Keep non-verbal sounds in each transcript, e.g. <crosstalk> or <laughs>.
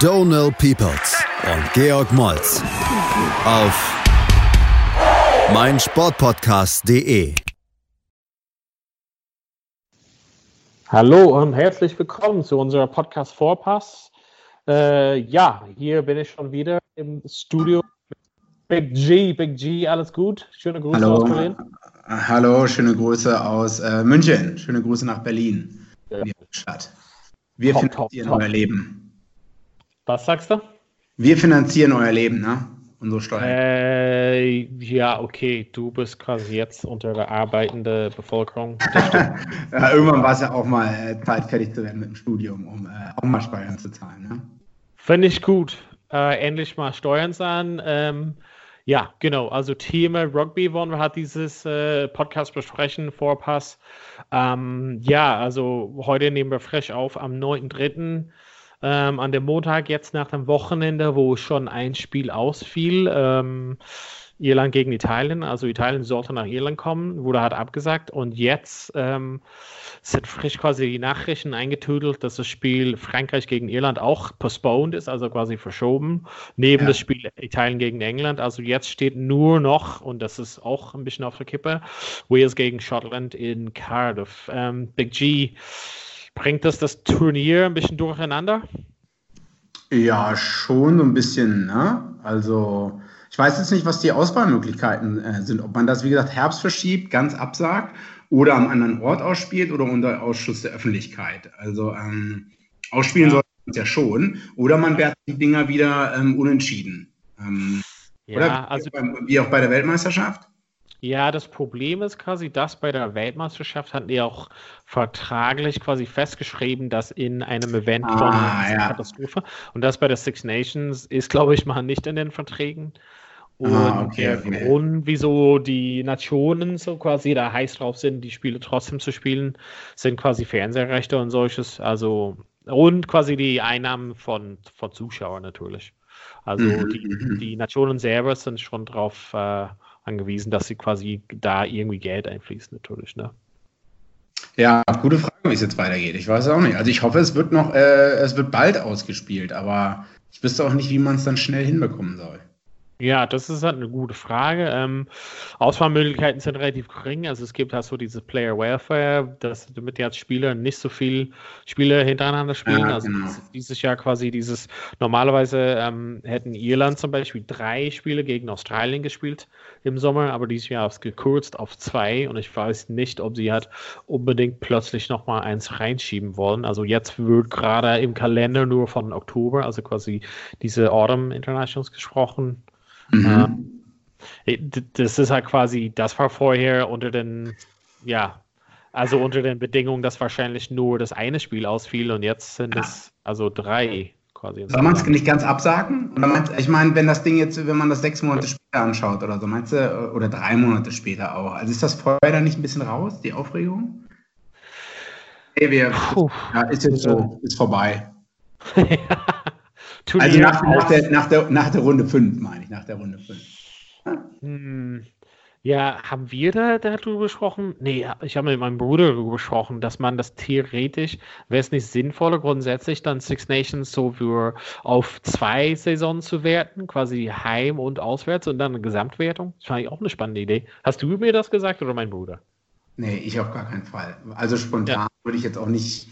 Donal Peoples und Georg Moltz auf meinsportpodcast.de. Hallo und herzlich willkommen zu unserer Podcast Vorpass. Äh, ja, hier bin ich schon wieder im Studio. Big G, Big G, alles gut? Schöne Grüße Hallo. aus Berlin. Hallo, schöne Grüße aus äh, München. Schöne Grüße nach Berlin. Ja. Wir, Stadt. Wir Top, finanzieren top, top. euer Leben. Was sagst du? Wir finanzieren euer Leben, ne? Unsere Steuern. Äh, ja, okay, du bist quasi jetzt unter der arbeitenden Bevölkerung. <laughs> Ja, irgendwann war es ja auch mal äh, Zeit, fertig zu werden mit dem Studium, um äh, auch mal Steuern zu zahlen. Ne? Finde ich gut. Äh, endlich mal Steuern zahlen. Ähm, ja, genau. Also Thema Rugby wollen wir halt dieses äh, Podcast besprechen, Vorpass. Ähm, ja, also heute nehmen wir frisch auf am 9.3. Ähm, an dem Montag, jetzt nach dem Wochenende, wo schon ein Spiel ausfiel. Ähm, Irland gegen Italien. Also Italien sollte nach Irland kommen, wurde halt abgesagt. Und jetzt ähm, sind frisch quasi die Nachrichten eingetüdelt, dass das Spiel Frankreich gegen Irland auch postponed ist, also quasi verschoben, neben Ja. das Spiel Italien gegen England. Also jetzt steht nur noch, und das ist auch ein bisschen auf der Kippe, Wales gegen Schottland in Cardiff. Ähm, Big G, bringt das das Turnier ein bisschen durcheinander? Ja, schon so ein bisschen. Ne? Also, ich weiß jetzt nicht, was die Auswahlmöglichkeiten äh, sind. Ob man das, wie gesagt, Herbst verschiebt, ganz absagt oder am anderen Ort ausspielt oder unter Ausschuss der Öffentlichkeit. Also, ähm, ausspielen Ja. sollte man es ja schon. Oder man wertet die Dinger wieder ähm, unentschieden. Ähm, Ja, oder wie, also auch beim, wie auch bei der Weltmeisterschaft? Ja, das Problem ist quasi, dass bei der Weltmeisterschaft hatten die auch vertraglich quasi festgeschrieben, dass in einem Event Ah, von ja. Katastrophe und das bei der Six Nations ist, glaube ich, mal nicht in den Verträgen. Und Ah, okay, der okay. Grund, wieso die Nationen so quasi da heiß drauf sind, die Spiele trotzdem zu spielen, sind quasi Fernsehrechte und solches. Also und quasi die Einnahmen von, von Zuschauern natürlich. Also Mhm, die, mhm. die Nationen selber sind schon darauf äh, angewiesen, dass sie quasi da irgendwie Geld einfließt, natürlich. Ne? Ja, gute Frage, wie es jetzt weitergeht. Ich weiß auch nicht. Also ich hoffe, es wird noch, äh, es wird bald ausgespielt, aber ich wüsste auch nicht, wie man es dann schnell hinbekommen soll. Ja, das ist halt eine gute Frage. Ähm, Auswahlmöglichkeiten sind relativ gering. Also es gibt halt so dieses Player Welfare, dass damit die als Spieler nicht so viel Spiele hintereinander spielen. Ja, also genau. dieses, Jahr quasi dieses, normalerweise ähm, hätten Irland zum Beispiel drei Spiele gegen Australien gespielt im Sommer, aber dieses Jahr ist gekürzt auf zwei und ich weiß nicht, ob sie halt unbedingt plötzlich nochmal eins reinschieben wollen. Also jetzt wird gerade im Kalender nur von Oktober, also quasi diese Autumn Internationals gesprochen. Mhm. Das ist halt quasi, das war vorher unter den, ja, also unter den Bedingungen, dass wahrscheinlich nur das eine Spiel ausfiel und jetzt sind es also drei quasi. Soll man es nicht ganz absagen? Oder meinst, ich meine, wenn das Ding jetzt, wenn man das sechs Monate später anschaut oder so, meinst du, oder drei Monate später auch. Also ist das vorher dann nicht ein bisschen raus, die Aufregung? Nee, wir, ja, ist jetzt so, ist vorbei. <laughs> Turnier Also nach, nach, der, nach, der, nach der Runde 5, meine ich, nach der Runde 5. Hm, Ja, haben wir da darüber gesprochen? Nee, ich habe mit meinem Bruder darüber gesprochen, dass man das theoretisch, wäre es nicht sinnvoller, grundsätzlich dann Six Nations so für auf zwei Saisonen zu werten, quasi heim und auswärts und dann eine Gesamtwertung? Das fand ich auch eine spannende Idee. Hast du mir das gesagt oder mein Bruder? Nee, ich auf gar keinen Fall. Also spontan würde ich jetzt auch nicht,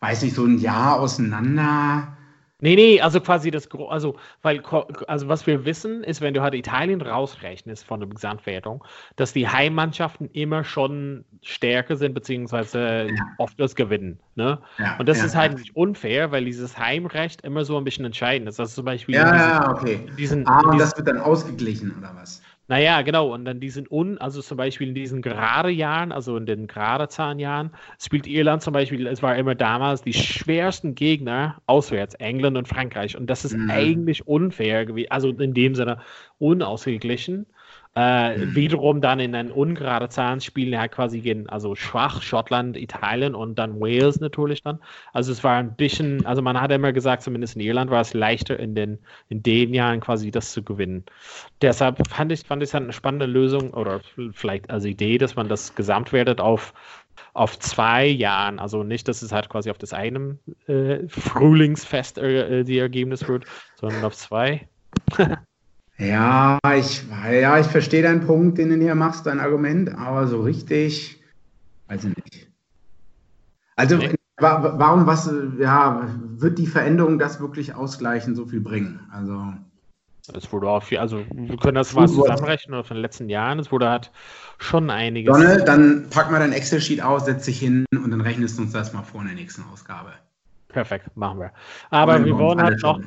weiß nicht, so ein Jahr auseinander. Nee, nee, also quasi das, also, weil, also was wir wissen, ist, wenn du halt Italien rausrechnest von der Gesamtwertung, dass die Heimmannschaften immer schon stärker sind, beziehungsweise oft das gewinnen, ne? Ja, Und das ja, ist halt nicht unfair, weil dieses Heimrecht immer so ein bisschen entscheidend ist. Also zum Beispiel Ja, ja, okay. diesen, Ah, diesen das wird dann ausgeglichen, oder was? Naja, genau. Und dann diesen Un, also zum Beispiel in diesen gerade Jahren, also in den gerade Zahnjahren, spielt Irland zum Beispiel, es war immer damals die schwersten Gegner auswärts, England und Frankreich. Und das ist mhm. eigentlich unfair gewesen, also in dem Sinne unausgeglichen. Äh. Wiederum dann in ein ungerade Zahlenspiel halt quasi gegen, also schwach, Schottland, Italien und dann Wales natürlich dann. Also es war ein bisschen, also man hat immer gesagt, zumindest in Irland war es leichter in den, in den Jahren quasi das zu gewinnen. Deshalb fand ich, fand ich es halt eine spannende Lösung oder vielleicht als Idee, dass man das gesamtwertet auf auf zwei Jahren, also nicht, dass es halt quasi auf das eine äh, Frühlingsfest äh, die Ergebnis wird, sondern auf zwei. <laughs> Ja, ich, ja, ich verstehe deinen Punkt, den du hier machst, dein Argument, aber so richtig, weiß ich nicht. Also, nee. warum, was, ja, wird die Veränderung das wirklich ausgleichen, so viel bringen? Also. Es wurde auch viel, also wir können das mal zusammenrechnen von den letzten Jahren, es wurde halt schon einiges. Donne, dann pack mal dein Excel-Sheet aus, setz dich hin und dann rechnest du uns das mal vor in der nächsten Ausgabe. Perfekt, machen wir. Aber wir wollen halt noch,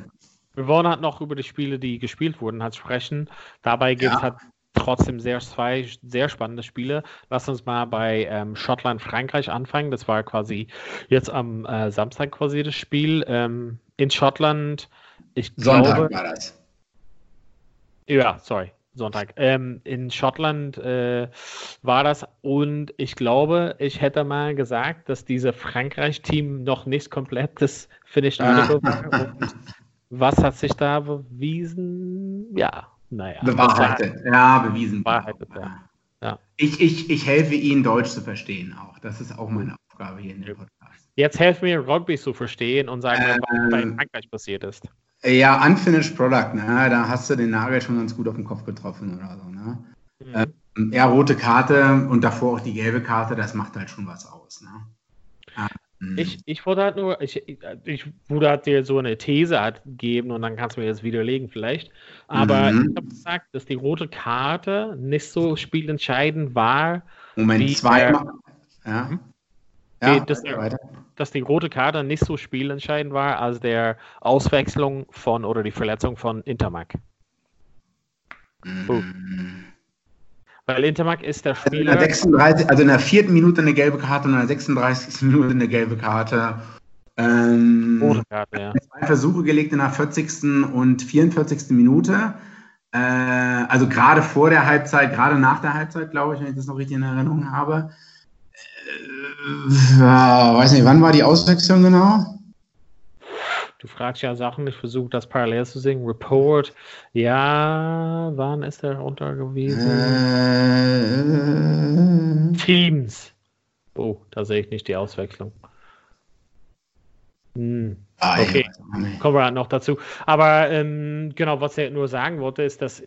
wir wollen halt noch über die Spiele, die gespielt wurden, halt sprechen. Dabei gibt es ja. halt trotzdem sehr zwei sehr spannende Spiele. Lass uns mal bei ähm, Schottland, Frankreich anfangen. Das war quasi jetzt am äh, Samstag quasi das Spiel. Ähm, in Schottland, ich Sonntag glaube. war das. Ja, sorry. Sonntag. Ähm, in Schottland äh, war das und ich glaube, ich hätte mal gesagt, dass dieses Frankreich-Team noch nicht komplett das Finished Article war. Was hat sich da bewiesen? Ja, naja. Bewahrheitet. Ja, bewiesen. Bewahrheitet, ja. ja. Ich, ich, ich helfe Ihnen, Deutsch zu verstehen auch. Das ist auch meine Aufgabe hier in dem Podcast. Jetzt helfen mir Rugby zu verstehen und sagen, ähm, was bei Frankreich passiert ist. Ja, Unfinished Product, ne? da hast du den Nagel schon ganz gut auf den Kopf getroffen oder so. Ne? Mhm. Ähm, ja, rote Karte und davor auch die gelbe Karte, das macht halt schon was aus. Ne? Mhm. Ich, ich wollte halt nur, ich, ich würde halt dir so eine These halt geben und dann kannst du mir das widerlegen vielleicht. Aber mhm. ich habe gesagt, dass die rote Karte nicht so spielentscheidend war. Moment, zweimal. Ja. Hm? ja dass, der, dass, die rote Karte nicht so spielentscheidend war als der Auswechslung von oder die Verletzung von Intermac. Mhm. Weil Intermark ist der Spieler. Also in, der 36, also in der vierten Minute eine gelbe Karte und in der 36. Minute eine gelbe Karte. Ähm, Karte, ja. Zwei Versuche gelegt in der 40. und 44. Minute. Äh, also gerade vor der Halbzeit, gerade nach der Halbzeit, glaube ich, wenn ich das noch richtig in Erinnerung habe. Äh, weiß nicht, wann war die Auswechslung genau? Du fragst ja Sachen, ich versuche das parallel zu singen. Report, ja, wann ist der runter gewesen? Äh, Teams. Oh, da sehe ich nicht die Auswechslung. Hm. Ah, okay, kommen wir noch dazu. Aber ähm, genau, was ich nur sagen wollte, ist, dass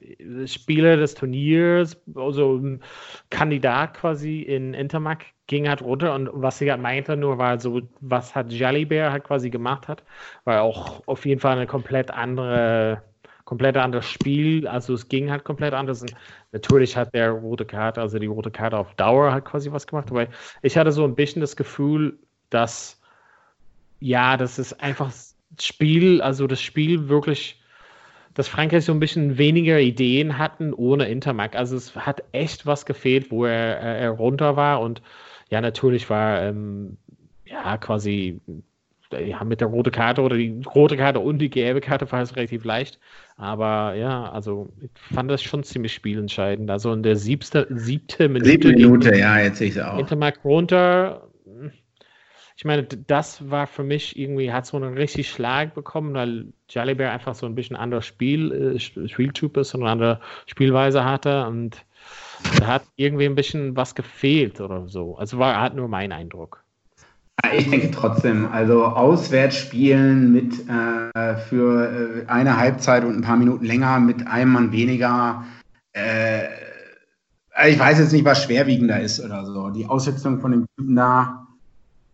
Spieler des Turniers, also ein Kandidat quasi in Intermac, ging halt runter. Und was sie halt meinte nur war so, was hat Jalibert halt quasi gemacht hat, war auch auf jeden Fall eine komplett andere, komplett anderes Spiel, also es ging halt komplett anders. Und natürlich hat der rote Karte, also die rote Karte auf Dauer halt quasi was gemacht, aber ich hatte so ein bisschen das Gefühl, dass ja, das ist einfach das Spiel, also das Spiel wirklich dass Frankreich so ein bisschen weniger Ideen hatten ohne Intermark. Also es hat echt was gefehlt, wo er, er runter war und ja, natürlich war ähm, ja quasi ja, mit der roten Karte oder die rote Karte und die gelbe Karte war es relativ leicht. Aber ja, also ich fand das schon ziemlich spielentscheidend. Also in der siebte, siebte Minute. Siebte Minute, ja, jetzt sehe ich es auch. Intermark runter. Ich meine, das war für mich irgendwie, hat so einen richtig Schlag bekommen, weil Jalibert einfach so ein bisschen anderes Spiel, äh, Spieltyp ist und eine andere Spielweise hatte. Und da hat irgendwie ein bisschen was gefehlt oder so. Also war hat nur mein Eindruck. Ich denke trotzdem, also auswärts spielen mit äh, für äh, eine Halbzeit und ein paar Minuten länger mit einem Mann weniger. Äh, ich weiß jetzt nicht, was schwerwiegender ist oder so. Die Auswechslung von dem Typen da,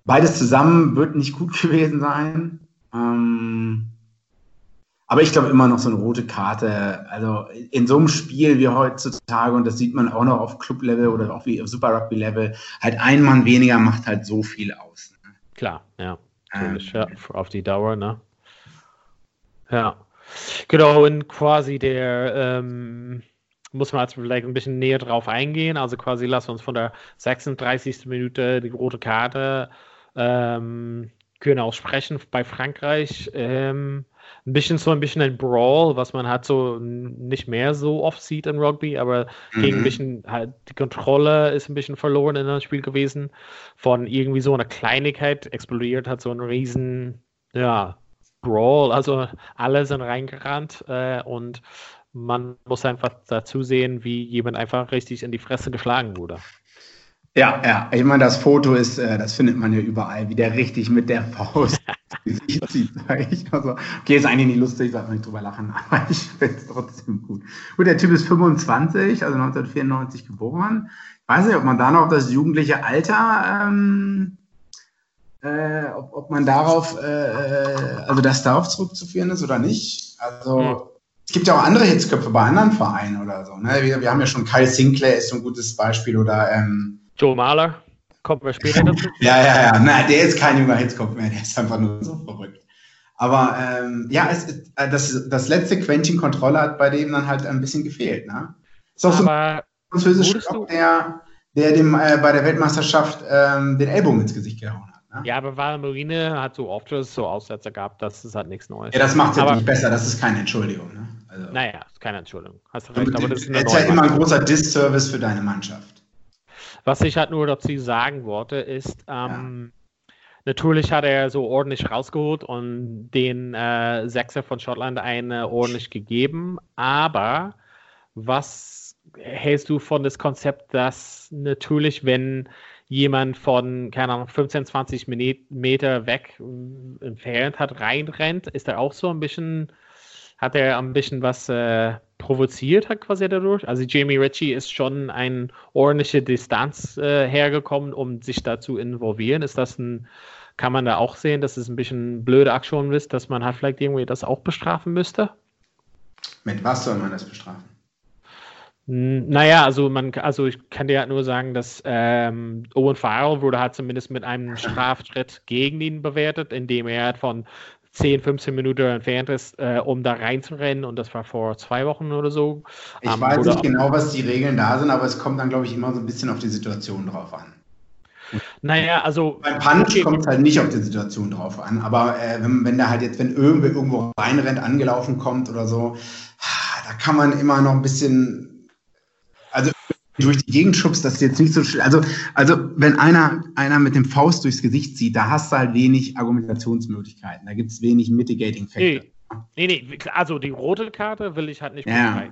beides zusammen wird nicht gut <laughs> gewesen sein. Ähm, aber ich glaube immer noch so eine rote Karte. Also in so einem Spiel wie heutzutage, und das sieht man auch noch auf Club-Level oder auch wie auf Super Rugby-Level, halt ein Mann weniger macht halt so viel aus. Ne? Klar, ja. Ähm, ja. Auf die Dauer, ne? Ja. Genau, und quasi der, ähm, muss man jetzt vielleicht ein bisschen näher drauf eingehen. Also quasi lass uns von der 36. Minute die rote Karte ähm, genau sprechen bei Frankreich. Ähm, ein bisschen so ein bisschen ein Brawl, was man halt so nicht mehr so oft sieht in Rugby, aber mhm. gegen ein bisschen halt die Kontrolle ist ein bisschen verloren in dem Spiel gewesen. Von irgendwie so einer Kleinigkeit explodiert hat so ein riesen, ja, Brawl. Also alle sind reingerannt äh, und man muss einfach dazu sehen, wie jemand einfach richtig in die Fresse geschlagen wurde. Ja, ja, ich meine, das Foto ist, äh, das findet man ja überall, wie der richtig mit der Faust <laughs> Gesicht zieht, sage ich. Also, okay, ist eigentlich nicht lustig, sollte man nicht drüber lachen, <laughs> aber ich finde es trotzdem gut. Gut, der Typ ist 25, also 1994 geboren. Ich weiß nicht, ob man da noch das jugendliche Alter, ähm, äh, ob, ob man darauf, äh, äh also das darauf zurückzuführen ist oder nicht. Also, hm. es gibt ja auch andere Hitzköpfe bei anderen Vereinen oder so. Ne? Wir, wir haben ja schon Kyle Sinclair ist so ein gutes Beispiel oder ähm, Joe Mahler. Kommen wir später dazu. <laughs> ja, ja, ja. Nein, der ist kein junger Hitzkopf mehr, der ist einfach nur so verrückt. Aber ähm, ja, es, äh, das, das letzte Quäntchen Kontrolle hat bei dem dann halt ein bisschen gefehlt. Ne? Ist auch so ein französischer Stock, der, der dem äh, bei der Weltmeisterschaft ähm, den Ellbogen ins Gesicht gehauen hat. Ne? Ja, aber Val Marine hat so oft so Aussätze gehabt, das ist halt nichts Neues. Ja, das macht es jetzt nicht besser, das ist keine Entschuldigung. Ne? Also, naja, ist keine Entschuldigung. Hast du recht, aber das ist, eine ist ja immer ein großer Disservice für deine Mannschaft. Was ich halt nur dazu sagen wollte, ist, ähm, ja. natürlich hat er so ordentlich rausgeholt und den äh, Sechser von Schottland eine ordentlich gegeben, aber was hältst du von das Konzept, dass natürlich, wenn jemand von, keine Ahnung, 15, 20 Meter weg äh, entfernt hat, reinrennt, ist er auch so ein bisschen, hat er ein bisschen was äh, provoziert hat quasi dadurch. Also Jamie Ritchie ist schon eine ordentliche Distanz äh, hergekommen, um sich da zu involvieren. Ist das ein, kann man da auch sehen, dass es ein bisschen blöde Aktion ist, dass man halt vielleicht irgendwie das auch bestrafen müsste? Mit was soll man das bestrafen? Naja, also man, also ich kann dir halt nur sagen, dass ähm, Owen Farrell wurde halt zumindest mit einem <laughs> Strafschritt gegen ihn bewertet, indem er halt von 10, 15 Minuten entfernt ist, äh, um da reinzurennen. Und das war vor zwei Wochen oder so. Ich um, weiß nicht genau, was die Regeln da sind, aber es kommt dann, glaube ich, immer so ein bisschen auf die Situation drauf an. Naja, also. Beim Punch okay. kommt es halt nicht auf die Situation drauf an, aber äh, wenn, wenn da halt jetzt, wenn irgendwer irgendwo reinrennt, angelaufen kommt oder so, da kann man immer noch ein bisschen durch die Gegend schubst, das ist jetzt nicht so schlimm. Also, also wenn einer, einer mit dem Faust durchs Gesicht zieht, da hast du halt wenig Argumentationsmöglichkeiten. Da gibt es wenig Mitigating Factor. Nee, nee, nee, also die rote Karte will ich halt nicht ja.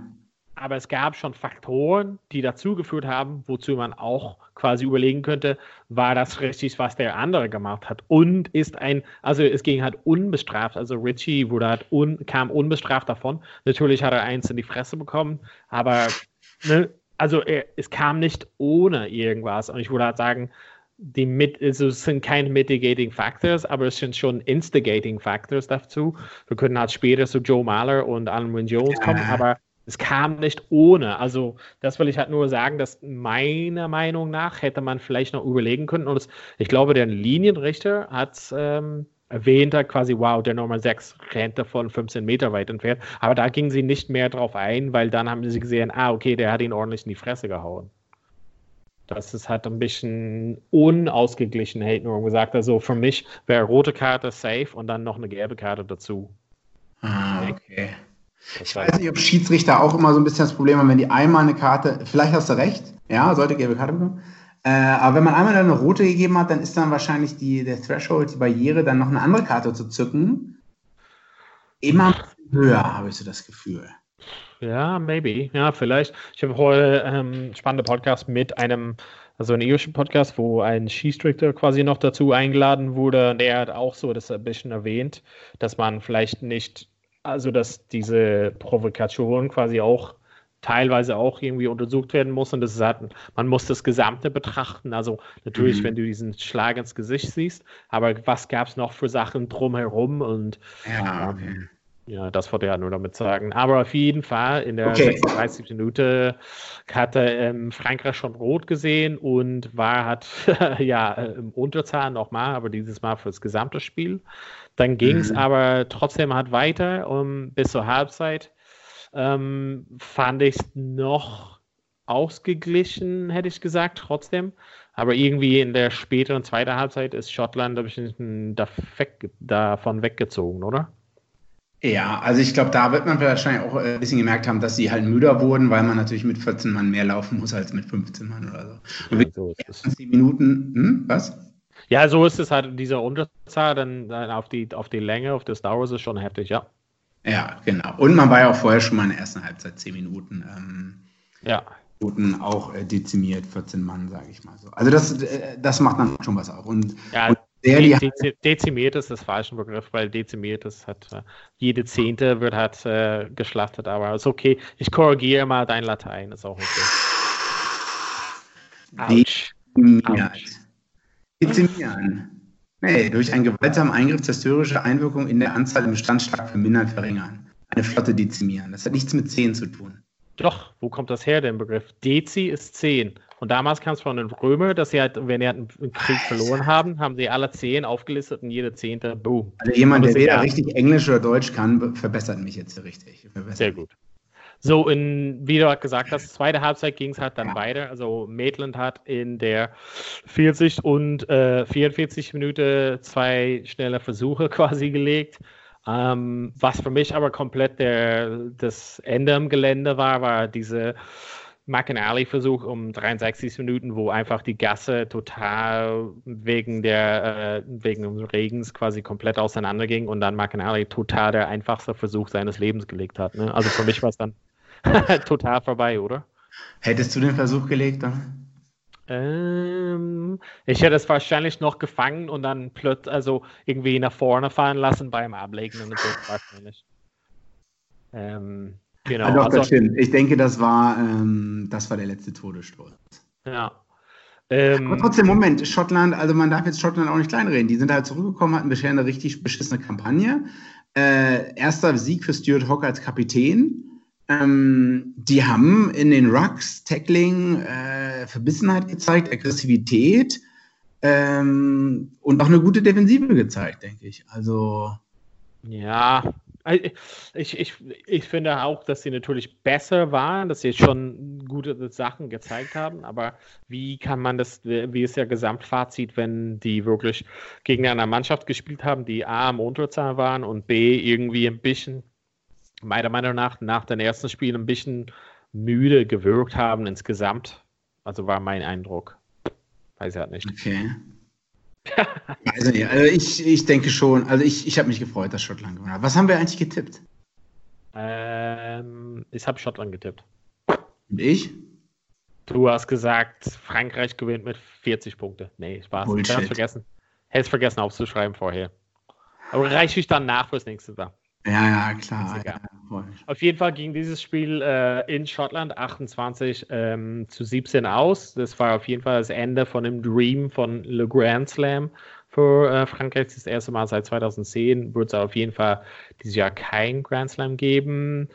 Aber es gab schon Faktoren, die dazu geführt haben, wozu man auch quasi überlegen könnte, war das richtig, was der andere gemacht hat? Und ist ein, also es ging halt unbestraft, also Richie wurde halt un, kam unbestraft davon. Natürlich hat er eins in die Fresse bekommen, aber ne, also er, es kam nicht ohne irgendwas. Und ich würde halt sagen, die mit, also es sind keine Mitigating Factors, aber es sind schon Instigating Factors dazu. Wir können halt später zu Joe Mahler und Alan Wynne Jones ja. kommen, aber es kam nicht ohne. Also, das will ich halt nur sagen, dass meiner Meinung nach hätte man vielleicht noch überlegen können. Und das, ich glaube, der Linienrichter hat ähm, erwähnt hat, quasi, wow, der Nummer 6 rennt davon 15 Meter weit entfernt. Aber da gingen sie nicht mehr drauf ein, weil dann haben sie gesehen, ah, okay, der hat ihn ordentlich in die Fresse gehauen. Das ist halt ein bisschen unausgeglichen, hätte nur gesagt. Also für mich wäre rote Karte safe und dann noch eine gelbe Karte dazu. Ah, okay. ich weiß nicht, ob Schiedsrichter auch immer so ein bisschen das Problem haben, wenn die einmal eine Karte, vielleicht hast du recht, ja, sollte gelbe Karte bekommen, äh, aber wenn man einmal eine rote gegeben hat, dann ist dann wahrscheinlich die, der Threshold, die Barriere, dann noch eine andere Karte zu zücken. Immer höher, habe ich so das Gefühl. Ja, maybe. Ja, vielleicht. Ich habe heute ähm, spannende Podcast mit einem, also einen irischen Podcast, wo ein Skistrictor quasi noch dazu eingeladen wurde. Und der hat auch so das ein bisschen erwähnt, dass man vielleicht nicht, also dass diese Provokation quasi auch teilweise auch irgendwie untersucht werden muss und das ist halt, man muss das Gesamte betrachten. Also natürlich, mhm. wenn du diesen Schlag ins Gesicht siehst, aber was gab es noch für Sachen drumherum und ja, ähm, ja, das wollte ich ja nur damit sagen. Aber auf jeden Fall in der okay. 36. Minute hatte ähm, Frankreich schon rot gesehen und war hat <laughs> ja im Unterzahl nochmal, aber dieses Mal für das gesamte Spiel. Dann ging es mhm. aber trotzdem halt weiter um, bis zur Halbzeit ähm, fand ich noch ausgeglichen, hätte ich gesagt, trotzdem. Aber irgendwie in der späteren zweiten Halbzeit ist Schottland ein bisschen davon weggezogen, oder? Ja, also ich glaube, da wird man wahrscheinlich auch äh, ein bisschen gemerkt haben, dass sie halt müder wurden, weil man natürlich mit 14 Mann mehr laufen muss als mit 15 Mann oder so. Und ja, so ist es. Minuten, hm, was? Ja, so ist es halt in dieser Unterzahl, dann, dann auf, die, auf die Länge, auf das Dauer ist es schon heftig, ja. Ja, genau. Und man war ja auch vorher schon mal in der ersten Halbzeit 10 Minuten. Ähm, ja. Minuten auch äh, dezimiert, 14 Mann, sage ich mal so. Also das, äh, das macht dann schon was auch. Und, ja, und der, die Dezi dezimiert ist das falsche Begriff, weil dezimiert ist, hat äh, jede Zehnte wird halt geschlachtet, aber ist okay. Ich korrigiere mal dein Latein, ist auch okay. Dezimiert. Dezimieren. Nee, durch einen gewaltsamen Eingriff zerstörerische Einwirkung in der Anzahl im Bestand stark vermindern, verringern. Eine Flotte dezimieren. Das hat nichts mit 10 zu tun. Doch, wo kommt das her, der Begriff? Dezi ist 10. Und damals kam es von den Römern, dass sie halt, wenn sie einen Krieg verloren haben, haben sie alle 10 aufgelistet und jede zehnte, boom. Also jemand, der weder richtig Englisch oder Deutsch kann, verbessert mich jetzt hier richtig. Sehr gut. So, in, wie du gesagt hast, zweite Halbzeit ging es halt dann weiter. Also Maitland hat in der 40 und äh, 44 Minuten zwei schnelle Versuche <laughs> quasi gelegt. Ähm, was für mich aber komplett der, das Ende im Gelände war, war diese McAnally-Versuch um 63 Minuten, wo einfach die Gasse total wegen der äh, wegen des Regens quasi komplett auseinanderging und dann McAnally total der einfachste Versuch seines Lebens gelegt hat. Ne? Also für mich war es dann <laughs> total vorbei, oder? Hättest du den Versuch gelegt dann? Ähm, ich hätte es wahrscheinlich noch gefangen und dann plötzlich, also irgendwie nach vorne fahren lassen beim Ablegen und so <laughs> wahrscheinlich. Ähm, genau. Ja, doch, also, das stimmt. Ich denke, das war, ähm, das war der letzte Todesstoß. Ja. Ähm, Aber trotzdem, Moment, Schottland, also man darf jetzt Schottland auch nicht kleinreden. Die sind halt zurückgekommen, hatten bisher eine richtig beschissene Kampagne. Äh, erster Sieg für Stuart Hawk als Kapitän. Ähm, die haben in den Rucks Tackling äh, Verbissenheit gezeigt, Aggressivität ähm, und auch eine gute Defensive gezeigt, denke ich. Also. Ja, ich, ich, ich finde auch, dass sie natürlich besser waren, dass sie schon gute Sachen gezeigt haben, aber wie kann man das, wie ist der Gesamtfazit, wenn die wirklich gegen eine Mannschaft gespielt haben, die A im Unterzahl waren und B irgendwie ein bisschen meiner Meinung nach nach den ersten Spielen ein bisschen müde gewirkt haben insgesamt. Also war mein Eindruck. Weiß ich halt nicht. Okay. <laughs> also, nicht. also ich, ich denke schon, also ich, ich habe mich gefreut, dass Schottland gewonnen hat. Was haben wir eigentlich getippt? Ähm, ich habe Schottland getippt. Und ich? Du hast gesagt, Frankreich gewinnt mit 40 Punkte. Nee, Spaß. Bullshit. Ich hab's vergessen. Hätte vergessen aufzuschreiben vorher. Aber reiche ich dann nach fürs nächste Mal. Ja, ja, klar. Ja, Auf jeden Fall ging dieses Spiel äh, in Schottland 28 ähm, zu 17 aus. Das war auf jeden Fall das Ende von dem Dream von Le Grand Slam für äh, Frankreich. Das erste Mal seit 2010 wird es auf jeden Fall dieses Jahr kein Grand Slam geben.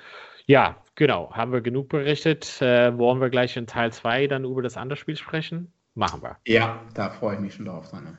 Ja, genau. Haben wir genug berichtet. Äh, wollen wir gleich in Teil 2 dann über das andere Spiel sprechen? Machen wir. Ja, da freue ich mich schon drauf. Dann.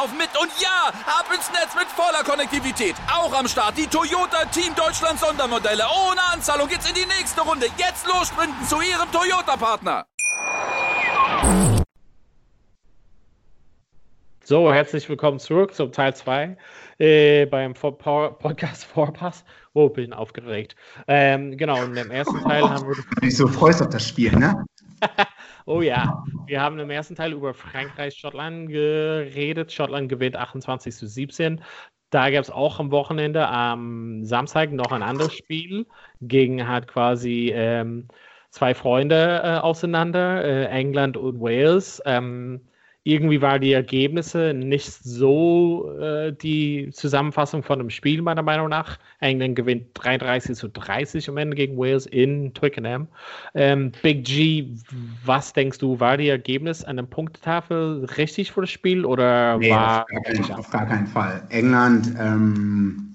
laufen mit und ja, ab ins Netz mit voller Konnektivität. Auch am Start die Toyota Team Deutschland Sondermodelle. Ohne Anzahlung geht's in die nächste Runde. Jetzt los sprinten zu Ihrem Toyota-Partner. So, herzlich willkommen zurück zum Teil 2 äh, beim Podcast Vorpass. Oh, bin aufgeregt. Ähm, genau, in dem ersten Teil <laughs> haben wir. Du so freust auf das Spiel, ne? <laughs> oh ja, wir haben im ersten Teil über Frankreich-Schottland geredet. Schottland gewinnt 28 zu 17. Da gab es auch am Wochenende, am Samstag, noch ein anderes Spiel gegen halt quasi ähm, zwei Freunde äh, auseinander, äh, England und Wales. Ähm, irgendwie waren die Ergebnisse nicht so äh, die Zusammenfassung von dem Spiel, meiner Meinung nach. England gewinnt 33 zu 30 am Ende gegen Wales in Twickenham. Ähm, Big G, was denkst du, war die Ergebnis an der Punktetafel richtig für das Spiel oder nee, war. Auf gar, keinen, auf gar keinen Fall. England. Ähm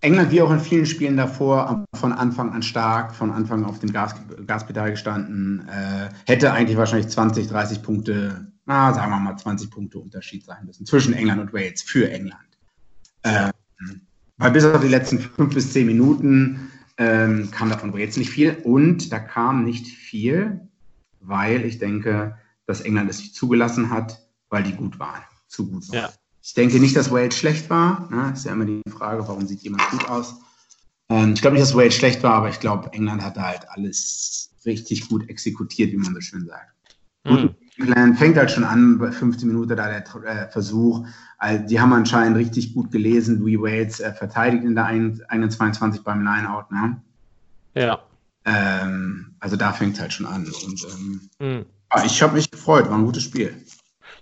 England wie auch in vielen Spielen davor von Anfang an stark, von Anfang auf dem Gas, Gaspedal gestanden, äh, hätte eigentlich wahrscheinlich 20, 30 Punkte, na, sagen wir mal 20 Punkte Unterschied sein müssen zwischen England und Wales für England. Ähm, weil bis auf die letzten fünf bis zehn Minuten ähm, kam davon Wales nicht viel und da kam nicht viel, weil ich denke, dass England es nicht zugelassen hat, weil die gut waren, zu gut waren. Ja. Ich denke nicht, dass Wade schlecht war. Ne? Ist ja immer die Frage, warum sieht jemand gut aus? Ähm, ich glaube nicht, dass Wade schlecht war, aber ich glaube, England hat da halt alles richtig gut exekutiert, wie man so schön sagt. Mhm. England fängt halt schon an, bei 15 Minuten da der äh, Versuch. Also, die haben anscheinend richtig gut gelesen, wie Wales äh, verteidigt in der 21 beim Lineout. Ne? Ja. Ähm, also da fängt es halt schon an. Und ähm, mhm. ich habe mich gefreut, war ein gutes Spiel.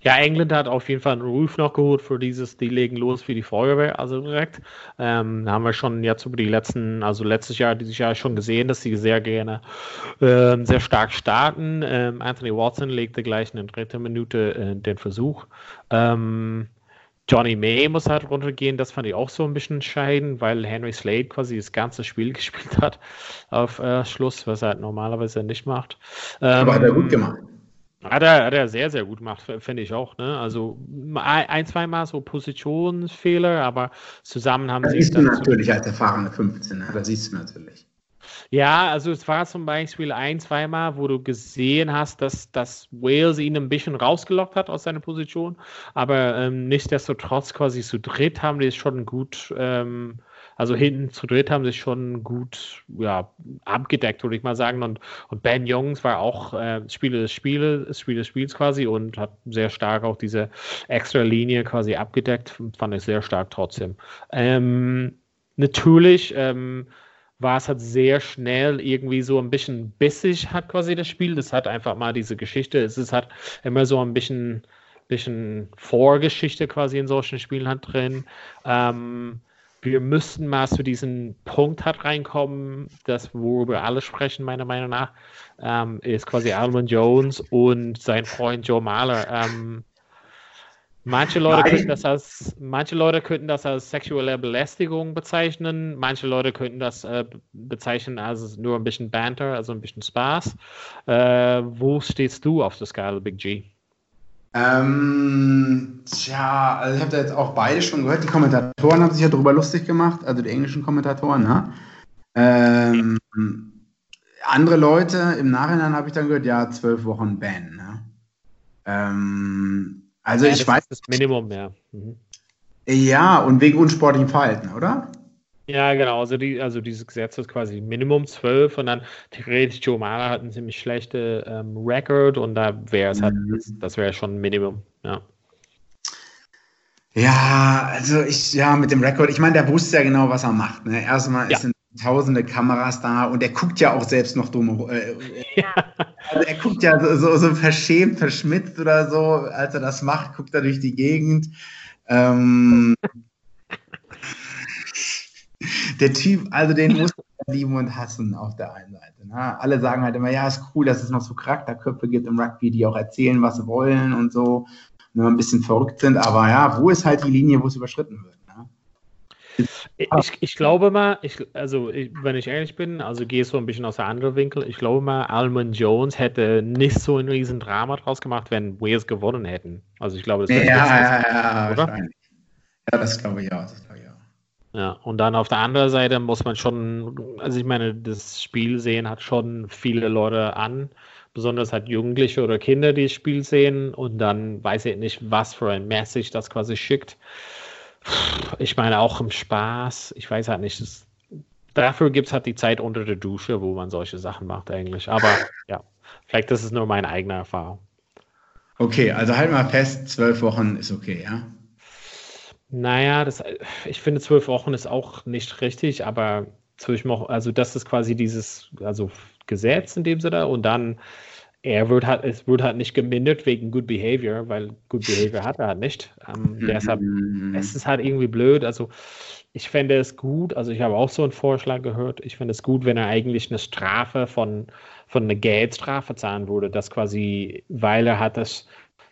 Ja, England hat auf jeden Fall einen Ruf noch geholt für dieses, die legen los für die Feuerwehr, also direkt. Ähm, da haben wir schon jetzt über die letzten, also letztes Jahr, dieses Jahr schon gesehen, dass sie sehr gerne ähm, sehr stark starten. Ähm, Anthony Watson legte gleich in der dritten Minute äh, den Versuch. Ähm, Johnny May muss halt runtergehen, das fand ich auch so ein bisschen entscheidend, weil Henry Slade quasi das ganze Spiel <laughs> gespielt hat auf äh, Schluss, was er halt normalerweise nicht macht. Aber hat er gut ähm, gemacht. Hat er, hat er sehr, sehr gut gemacht, finde ich auch. Ne? Also ein, zweimal so Positionsfehler, aber zusammen haben sie. Das siehst du natürlich als erfahrene 15, ne? das siehst du natürlich. Ja, also es war zum Beispiel ein, zweimal, wo du gesehen hast, dass, dass Wales ihn ein bisschen rausgelockt hat aus seiner Position, aber ähm, nichtsdestotrotz quasi zu dritt haben die es schon gut ähm, also hinten zu dritt haben sich schon gut ja, abgedeckt, würde ich mal sagen. Und, und Ben Jungs war auch äh, Spieler des Spieles, Spieler des Spiels quasi und hat sehr stark auch diese extra Linie quasi abgedeckt. Fand ich sehr stark trotzdem. Ähm, natürlich ähm, war es halt sehr schnell irgendwie so ein bisschen bissig hat quasi das Spiel. Das hat einfach mal diese Geschichte. Es ist halt immer so ein bisschen, bisschen Vorgeschichte quasi in solchen Spielen halt drin. Ähm, wir müssten mal zu diesem Punkt hat reinkommen, das worüber alle sprechen, meiner Meinung nach, ähm, ist quasi Almond Jones und sein Freund Joe Mahler. Ähm, manche Leute könnten das als manche Leute könnten das als sexuelle Belästigung bezeichnen, manche Leute könnten das äh, bezeichnen als nur ein bisschen Banter, also ein bisschen Spaß. Äh, wo stehst du auf der Skala, Big G? Ähm, tja, also ich habe da jetzt auch beide schon gehört. Die Kommentatoren haben sich ja darüber lustig gemacht, also die englischen Kommentatoren, ne? Ähm, andere Leute, im Nachhinein habe ich dann gehört, ja, zwölf Wochen Ban, ne? Ähm, also ja, ich weiß. Das Minimum, ja. Mhm. Ja, und wegen unsportlichem Verhalten, oder? Ja, genau. Also, die, also dieses Gesetz ist quasi Minimum 12 und dann theoretisch Joe Mara hat einen ziemlich schlechten ähm, Record und da wäre es halt, mhm. das wäre schon Minimum, ja. Ja, also ich, ja, mit dem Rekord, ich meine, der wusste ja genau, was er macht. Ne? Erstmal ja. sind tausende Kameras da und er guckt ja auch selbst noch dumm. Äh, ja. Also er guckt ja so, so, so, verschämt, verschmitzt oder so, als er das macht, guckt er durch die Gegend. Ähm, der Typ, also den muss man lieben und hassen auf der einen Seite. Ne? Alle sagen halt immer, ja, ist cool, dass es noch so Charakterköpfe gibt im Rugby, die auch erzählen, was sie wollen und so, wenn ein bisschen verrückt sind. Aber ja, wo ist halt die Linie, wo es überschritten wird? Ne? Ich, ich, glaube mal, ich, also ich, wenn ich ehrlich bin, also gehe so ein bisschen aus der anderen Winkel, ich glaube mal, Almond Jones hätte nicht so ein riesen Drama draus gemacht, wenn Wales gewonnen hätten. Also ich glaube, das wäre ja, ja, ja, oder? Ja, das glaube ich auch. Ja, und dann auf der anderen Seite muss man schon, also ich meine, das Spiel sehen hat schon viele Leute an, besonders halt Jugendliche oder Kinder, die das Spiel sehen und dann weiß ich nicht, was für ein Message das quasi schickt. Ich meine, auch im Spaß, ich weiß halt nicht, das, dafür gibt es halt die Zeit unter der Dusche, wo man solche Sachen macht eigentlich. Aber <laughs> ja, vielleicht ist es nur meine eigene Erfahrung. Okay, also halt mal fest, zwölf Wochen ist okay, ja? Naja, das, ich finde zwölf Wochen ist auch nicht richtig, aber zwölf Wochen, also das ist quasi dieses, also Gesetz in dem Sinne und dann er wird halt, es wird halt nicht gemindert wegen Good Behavior, weil Good Behavior hat er halt nicht. Ähm, mhm. Deshalb, es ist halt irgendwie blöd. Also ich fände es gut, also ich habe auch so einen Vorschlag gehört, ich fände es gut, wenn er eigentlich eine Strafe von, von einer Geldstrafe zahlen würde, dass quasi, weil er hat das,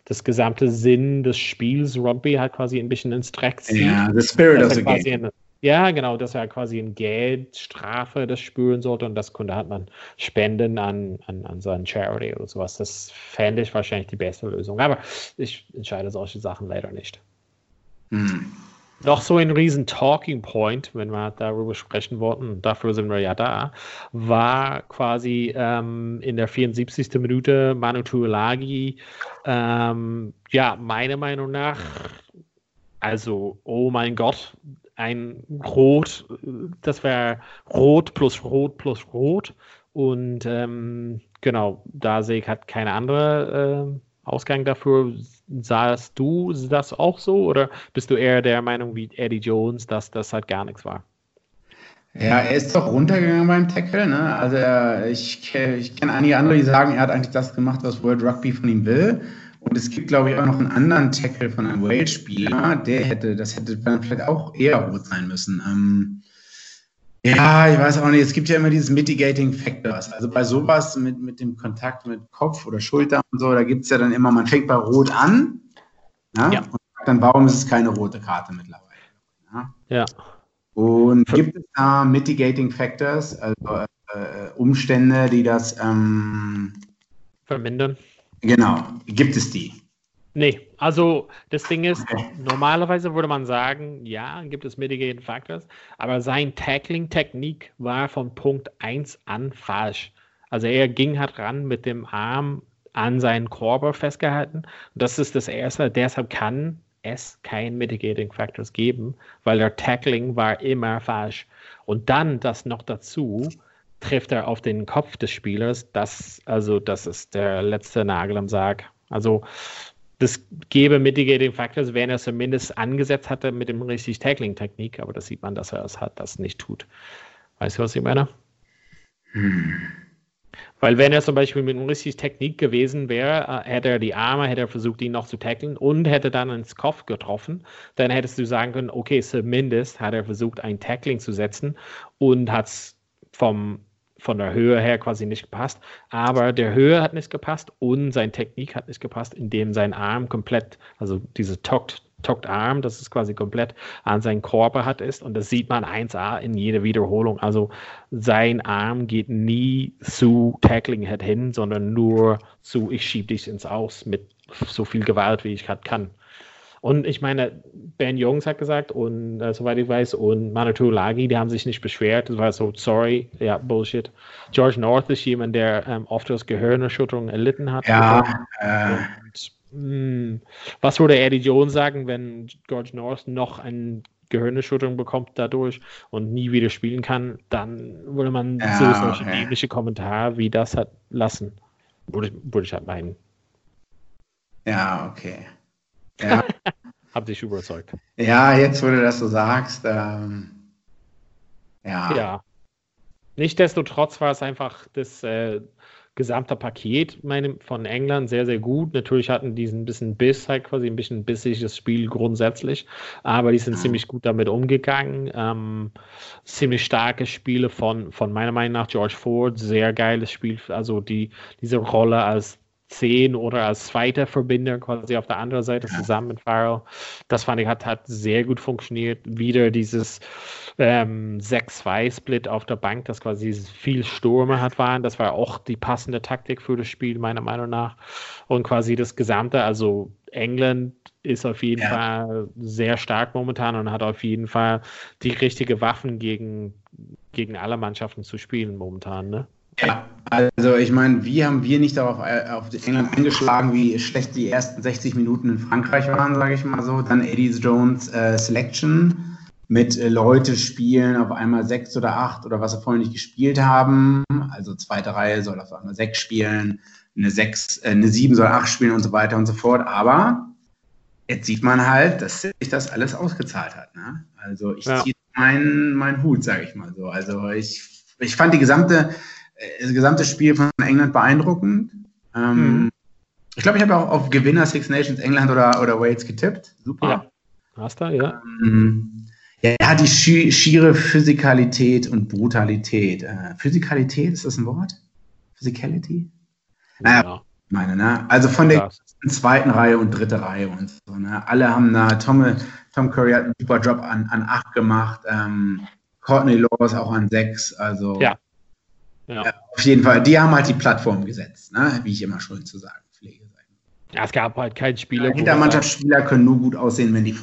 das gesamte Sinn des Spiels Rugby halt quasi ein bisschen ins Dreck zieht. Ja, the spirit of the game. Ja, genau, dass er quasi eine Geldstrafe das spüren sollte und das könnte hat man spenden an, an, an so einen Charity oder sowas. Das fände ich wahrscheinlich die beste Lösung. Aber ich entscheide solche Sachen leider nicht. Hm. Noch so ein riesen Talking Point, wenn wir darüber sprechen wollten, dafür sind wir ja da, war quasi ähm, in der 74. Minute Manu Tuolagi, ähm, ja, meiner Meinung nach, also, oh mein Gott, ein Rot, das wäre Rot plus Rot plus Rot. Und ähm, genau, da sehe ich halt keine andere äh, Ausgang dafür. Sahst du das auch so oder bist du eher der Meinung wie Eddie Jones, dass das halt gar nichts war? Ja, er ist doch runtergegangen beim Tackle. Ne? Also er, ich, ich kenne einige andere, die sagen, er hat eigentlich das gemacht, was World Rugby von ihm will. Und es gibt, glaube ich, auch noch einen anderen Tackle von einem Wales-Spieler, der hätte, das hätte dann vielleicht auch eher rot sein müssen. Ähm, ja, ich weiß auch nicht, es gibt ja immer dieses Mitigating Factors. Also bei sowas mit, mit dem Kontakt mit Kopf oder Schulter und so, da gibt es ja dann immer, man fängt bei Rot an ja, ja. und dann, warum ist es keine rote Karte mittlerweile? Ja. ja. Und gibt es da Mitigating Factors, also äh, Umstände, die das ähm, vermindern? Genau. Gibt es die? Nee, also das Ding ist, okay. normalerweise würde man sagen, ja, gibt es Mitigating Factors, aber sein Tackling-Technik war von Punkt 1 an falsch. Also er ging halt ran mit dem Arm an seinen Korb festgehalten. Das ist das Erste, deshalb kann es kein Mitigating Factors geben, weil der Tackling war immer falsch. Und dann das noch dazu, trifft er auf den Kopf des Spielers. Das, also, das ist der letzte Nagel am Sarg. Also, das gäbe Mitigating Factors, wenn er es zumindest angesetzt hatte mit dem richtig Tackling-Technik, aber das sieht man, dass er es hat, das nicht tut. Weißt du, was ich meine? Hm. Weil wenn er zum Beispiel mit einem richtig Technik gewesen wäre, äh, hätte er die Arme, hätte er versucht, ihn noch zu tackeln und hätte dann ins Kopf getroffen, dann hättest du sagen können, okay, zumindest hat er versucht, ein Tackling zu setzen und hat es vom von der Höhe her quasi nicht gepasst. Aber der Höhe hat nicht gepasst und seine Technik hat nicht gepasst, indem sein Arm komplett, also diese Tucked Arm, das ist quasi komplett an seinen Körper hat ist. Und das sieht man 1A in jeder Wiederholung. Also sein Arm geht nie zu Tackling Head hin, sondern nur zu, ich schiebe dich ins Aus mit so viel Gewalt, wie ich gerade kann. Und ich meine, Ben Jones hat gesagt und äh, soweit ich weiß, und Manitou Lagi, die haben sich nicht beschwert. Das war so, sorry, ja, Bullshit. George North ist jemand, der ähm, oft aus Gehirnerschütterung erlitten hat. Ja. Äh. Und, mh, hm, was würde Eddie Jones sagen, wenn George North noch eine Gehirnerschütterung bekommt dadurch und nie wieder spielen kann? Dann würde man ja, so solche okay. ähnliche Kommentare wie das hat lassen. Würde, würde ich halt meinen. Ja, okay. Ja. <laughs> Hab dich überzeugt. Ja, jetzt, wo du das so sagst, ähm, ja. Ja. Nichtsdestotrotz war es einfach das äh, gesamte Paket meine, von England sehr, sehr gut. Natürlich hatten die ein bisschen Biss, halt quasi ein bisschen bissiges Spiel grundsätzlich, aber die sind ja. ziemlich gut damit umgegangen. Ähm, ziemlich starke Spiele von, von meiner Meinung nach George Ford, sehr geiles Spiel. Also die, diese Rolle als 10 oder als zweiter Verbinder quasi auf der anderen Seite ja. zusammen mit Farrell. Das fand ich hat, hat sehr gut funktioniert. Wieder dieses ähm, 6-2-Split auf der Bank, das quasi viel Stürme hat waren. Das war auch die passende Taktik für das Spiel, meiner Meinung nach. Und quasi das Gesamte, also England ist auf jeden ja. Fall sehr stark momentan und hat auf jeden Fall die richtige Waffen gegen, gegen alle Mannschaften zu spielen momentan, ne? Ja, also ich meine, wie haben wir nicht darauf äh, auf England eingeschlagen, wie schlecht die ersten 60 Minuten in Frankreich waren, sage ich mal so. Dann Eddie Jones äh, Selection mit äh, Leute spielen, auf einmal sechs oder acht oder was sie vorher nicht gespielt haben. Also zweite Reihe soll auf einmal sechs spielen, eine sechs, äh, eine sieben soll acht spielen und so weiter und so fort. Aber jetzt sieht man halt, dass sich das alles ausgezahlt hat. Ne? Also ich ja. ziehe meinen mein Hut, sage ich mal so. Also ich, ich fand die gesamte das gesamte Spiel von England beeindruckend. Ähm, mhm. Ich glaube, ich habe auch auf Gewinner Six Nations England oder, oder Wales getippt. Super. Ja. Hast du, ja. Ähm, ja, die schiere Physikalität und Brutalität. Äh, Physikalität, ist das ein Wort? Physicality? Naja, ja. meine, ne? Also von der zweiten Reihe und dritte Reihe und so, ne? Alle haben da, Tom, Tom Curry hat einen super Job an, an acht gemacht, ähm, Courtney Laws auch an sechs, also ja. Ja. auf jeden Fall, die haben halt die Plattform gesetzt, ne? wie ich immer schuld zu sagen pflege. Ja, es gab halt keinen Spieler. Ja, Hintermannschaftsspieler können nur gut aussehen, wenn die,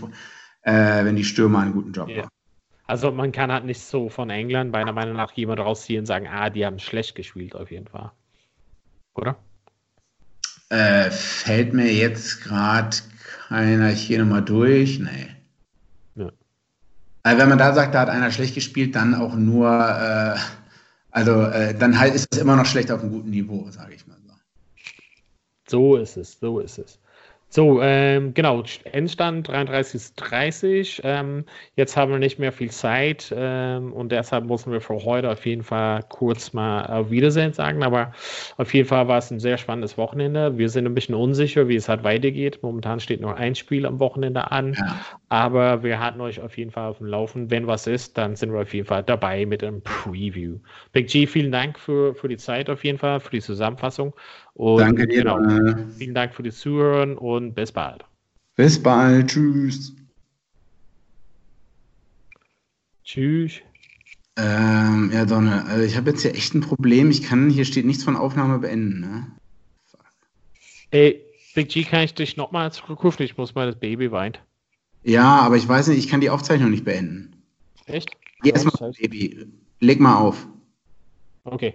äh, wenn die Stürmer einen guten Job ja. machen. Also man kann halt nicht so von England meiner Meinung nach jemand rausziehen und sagen, ah, die haben schlecht gespielt auf jeden Fall. Oder? Äh, fällt mir jetzt gerade keiner hier nochmal durch? Nee. Ja. Also wenn man da sagt, da hat einer schlecht gespielt, dann auch nur, äh, also äh, dann halt ist es immer noch schlecht auf einem guten Niveau, sage ich mal so. So ist es, so ist es. So, ähm, genau, Endstand 33 30. Ähm, jetzt haben wir nicht mehr viel Zeit ähm, und deshalb müssen wir für heute auf jeden Fall kurz mal auf Wiedersehen sagen. Aber auf jeden Fall war es ein sehr spannendes Wochenende. Wir sind ein bisschen unsicher, wie es halt weitergeht. Momentan steht nur ein Spiel am Wochenende an, ja. aber wir hatten euch auf jeden Fall auf dem Laufen. Wenn was ist, dann sind wir auf jeden Fall dabei mit einem Preview. Big G, vielen Dank für, für die Zeit auf jeden Fall, für die Zusammenfassung. Und Danke dir. Genau, vielen Dank für das Zuhören und bis bald. Bis bald. Tschüss. Tschüss. Ähm, ja, Donne, also ich habe jetzt hier echt ein Problem. Ich kann, hier steht nichts von Aufnahme beenden, ne? Fuck. Ey, Big G, kann ich dich nochmal zurückrufen? Ich muss mal, das Baby weint. Ja, aber ich weiß nicht, ich kann die Aufzeichnung nicht beenden. Echt? Geh erstmal, Baby. Leg mal auf. Okay.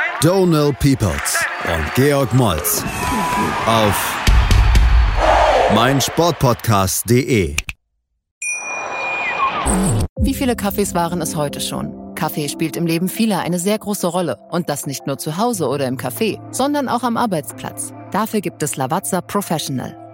Donal Peoples und Georg Moltz auf meinsportpodcast.de. Wie viele Kaffees waren es heute schon? Kaffee spielt im Leben vieler eine sehr große Rolle. Und das nicht nur zu Hause oder im Café, sondern auch am Arbeitsplatz. Dafür gibt es Lavazza Professional.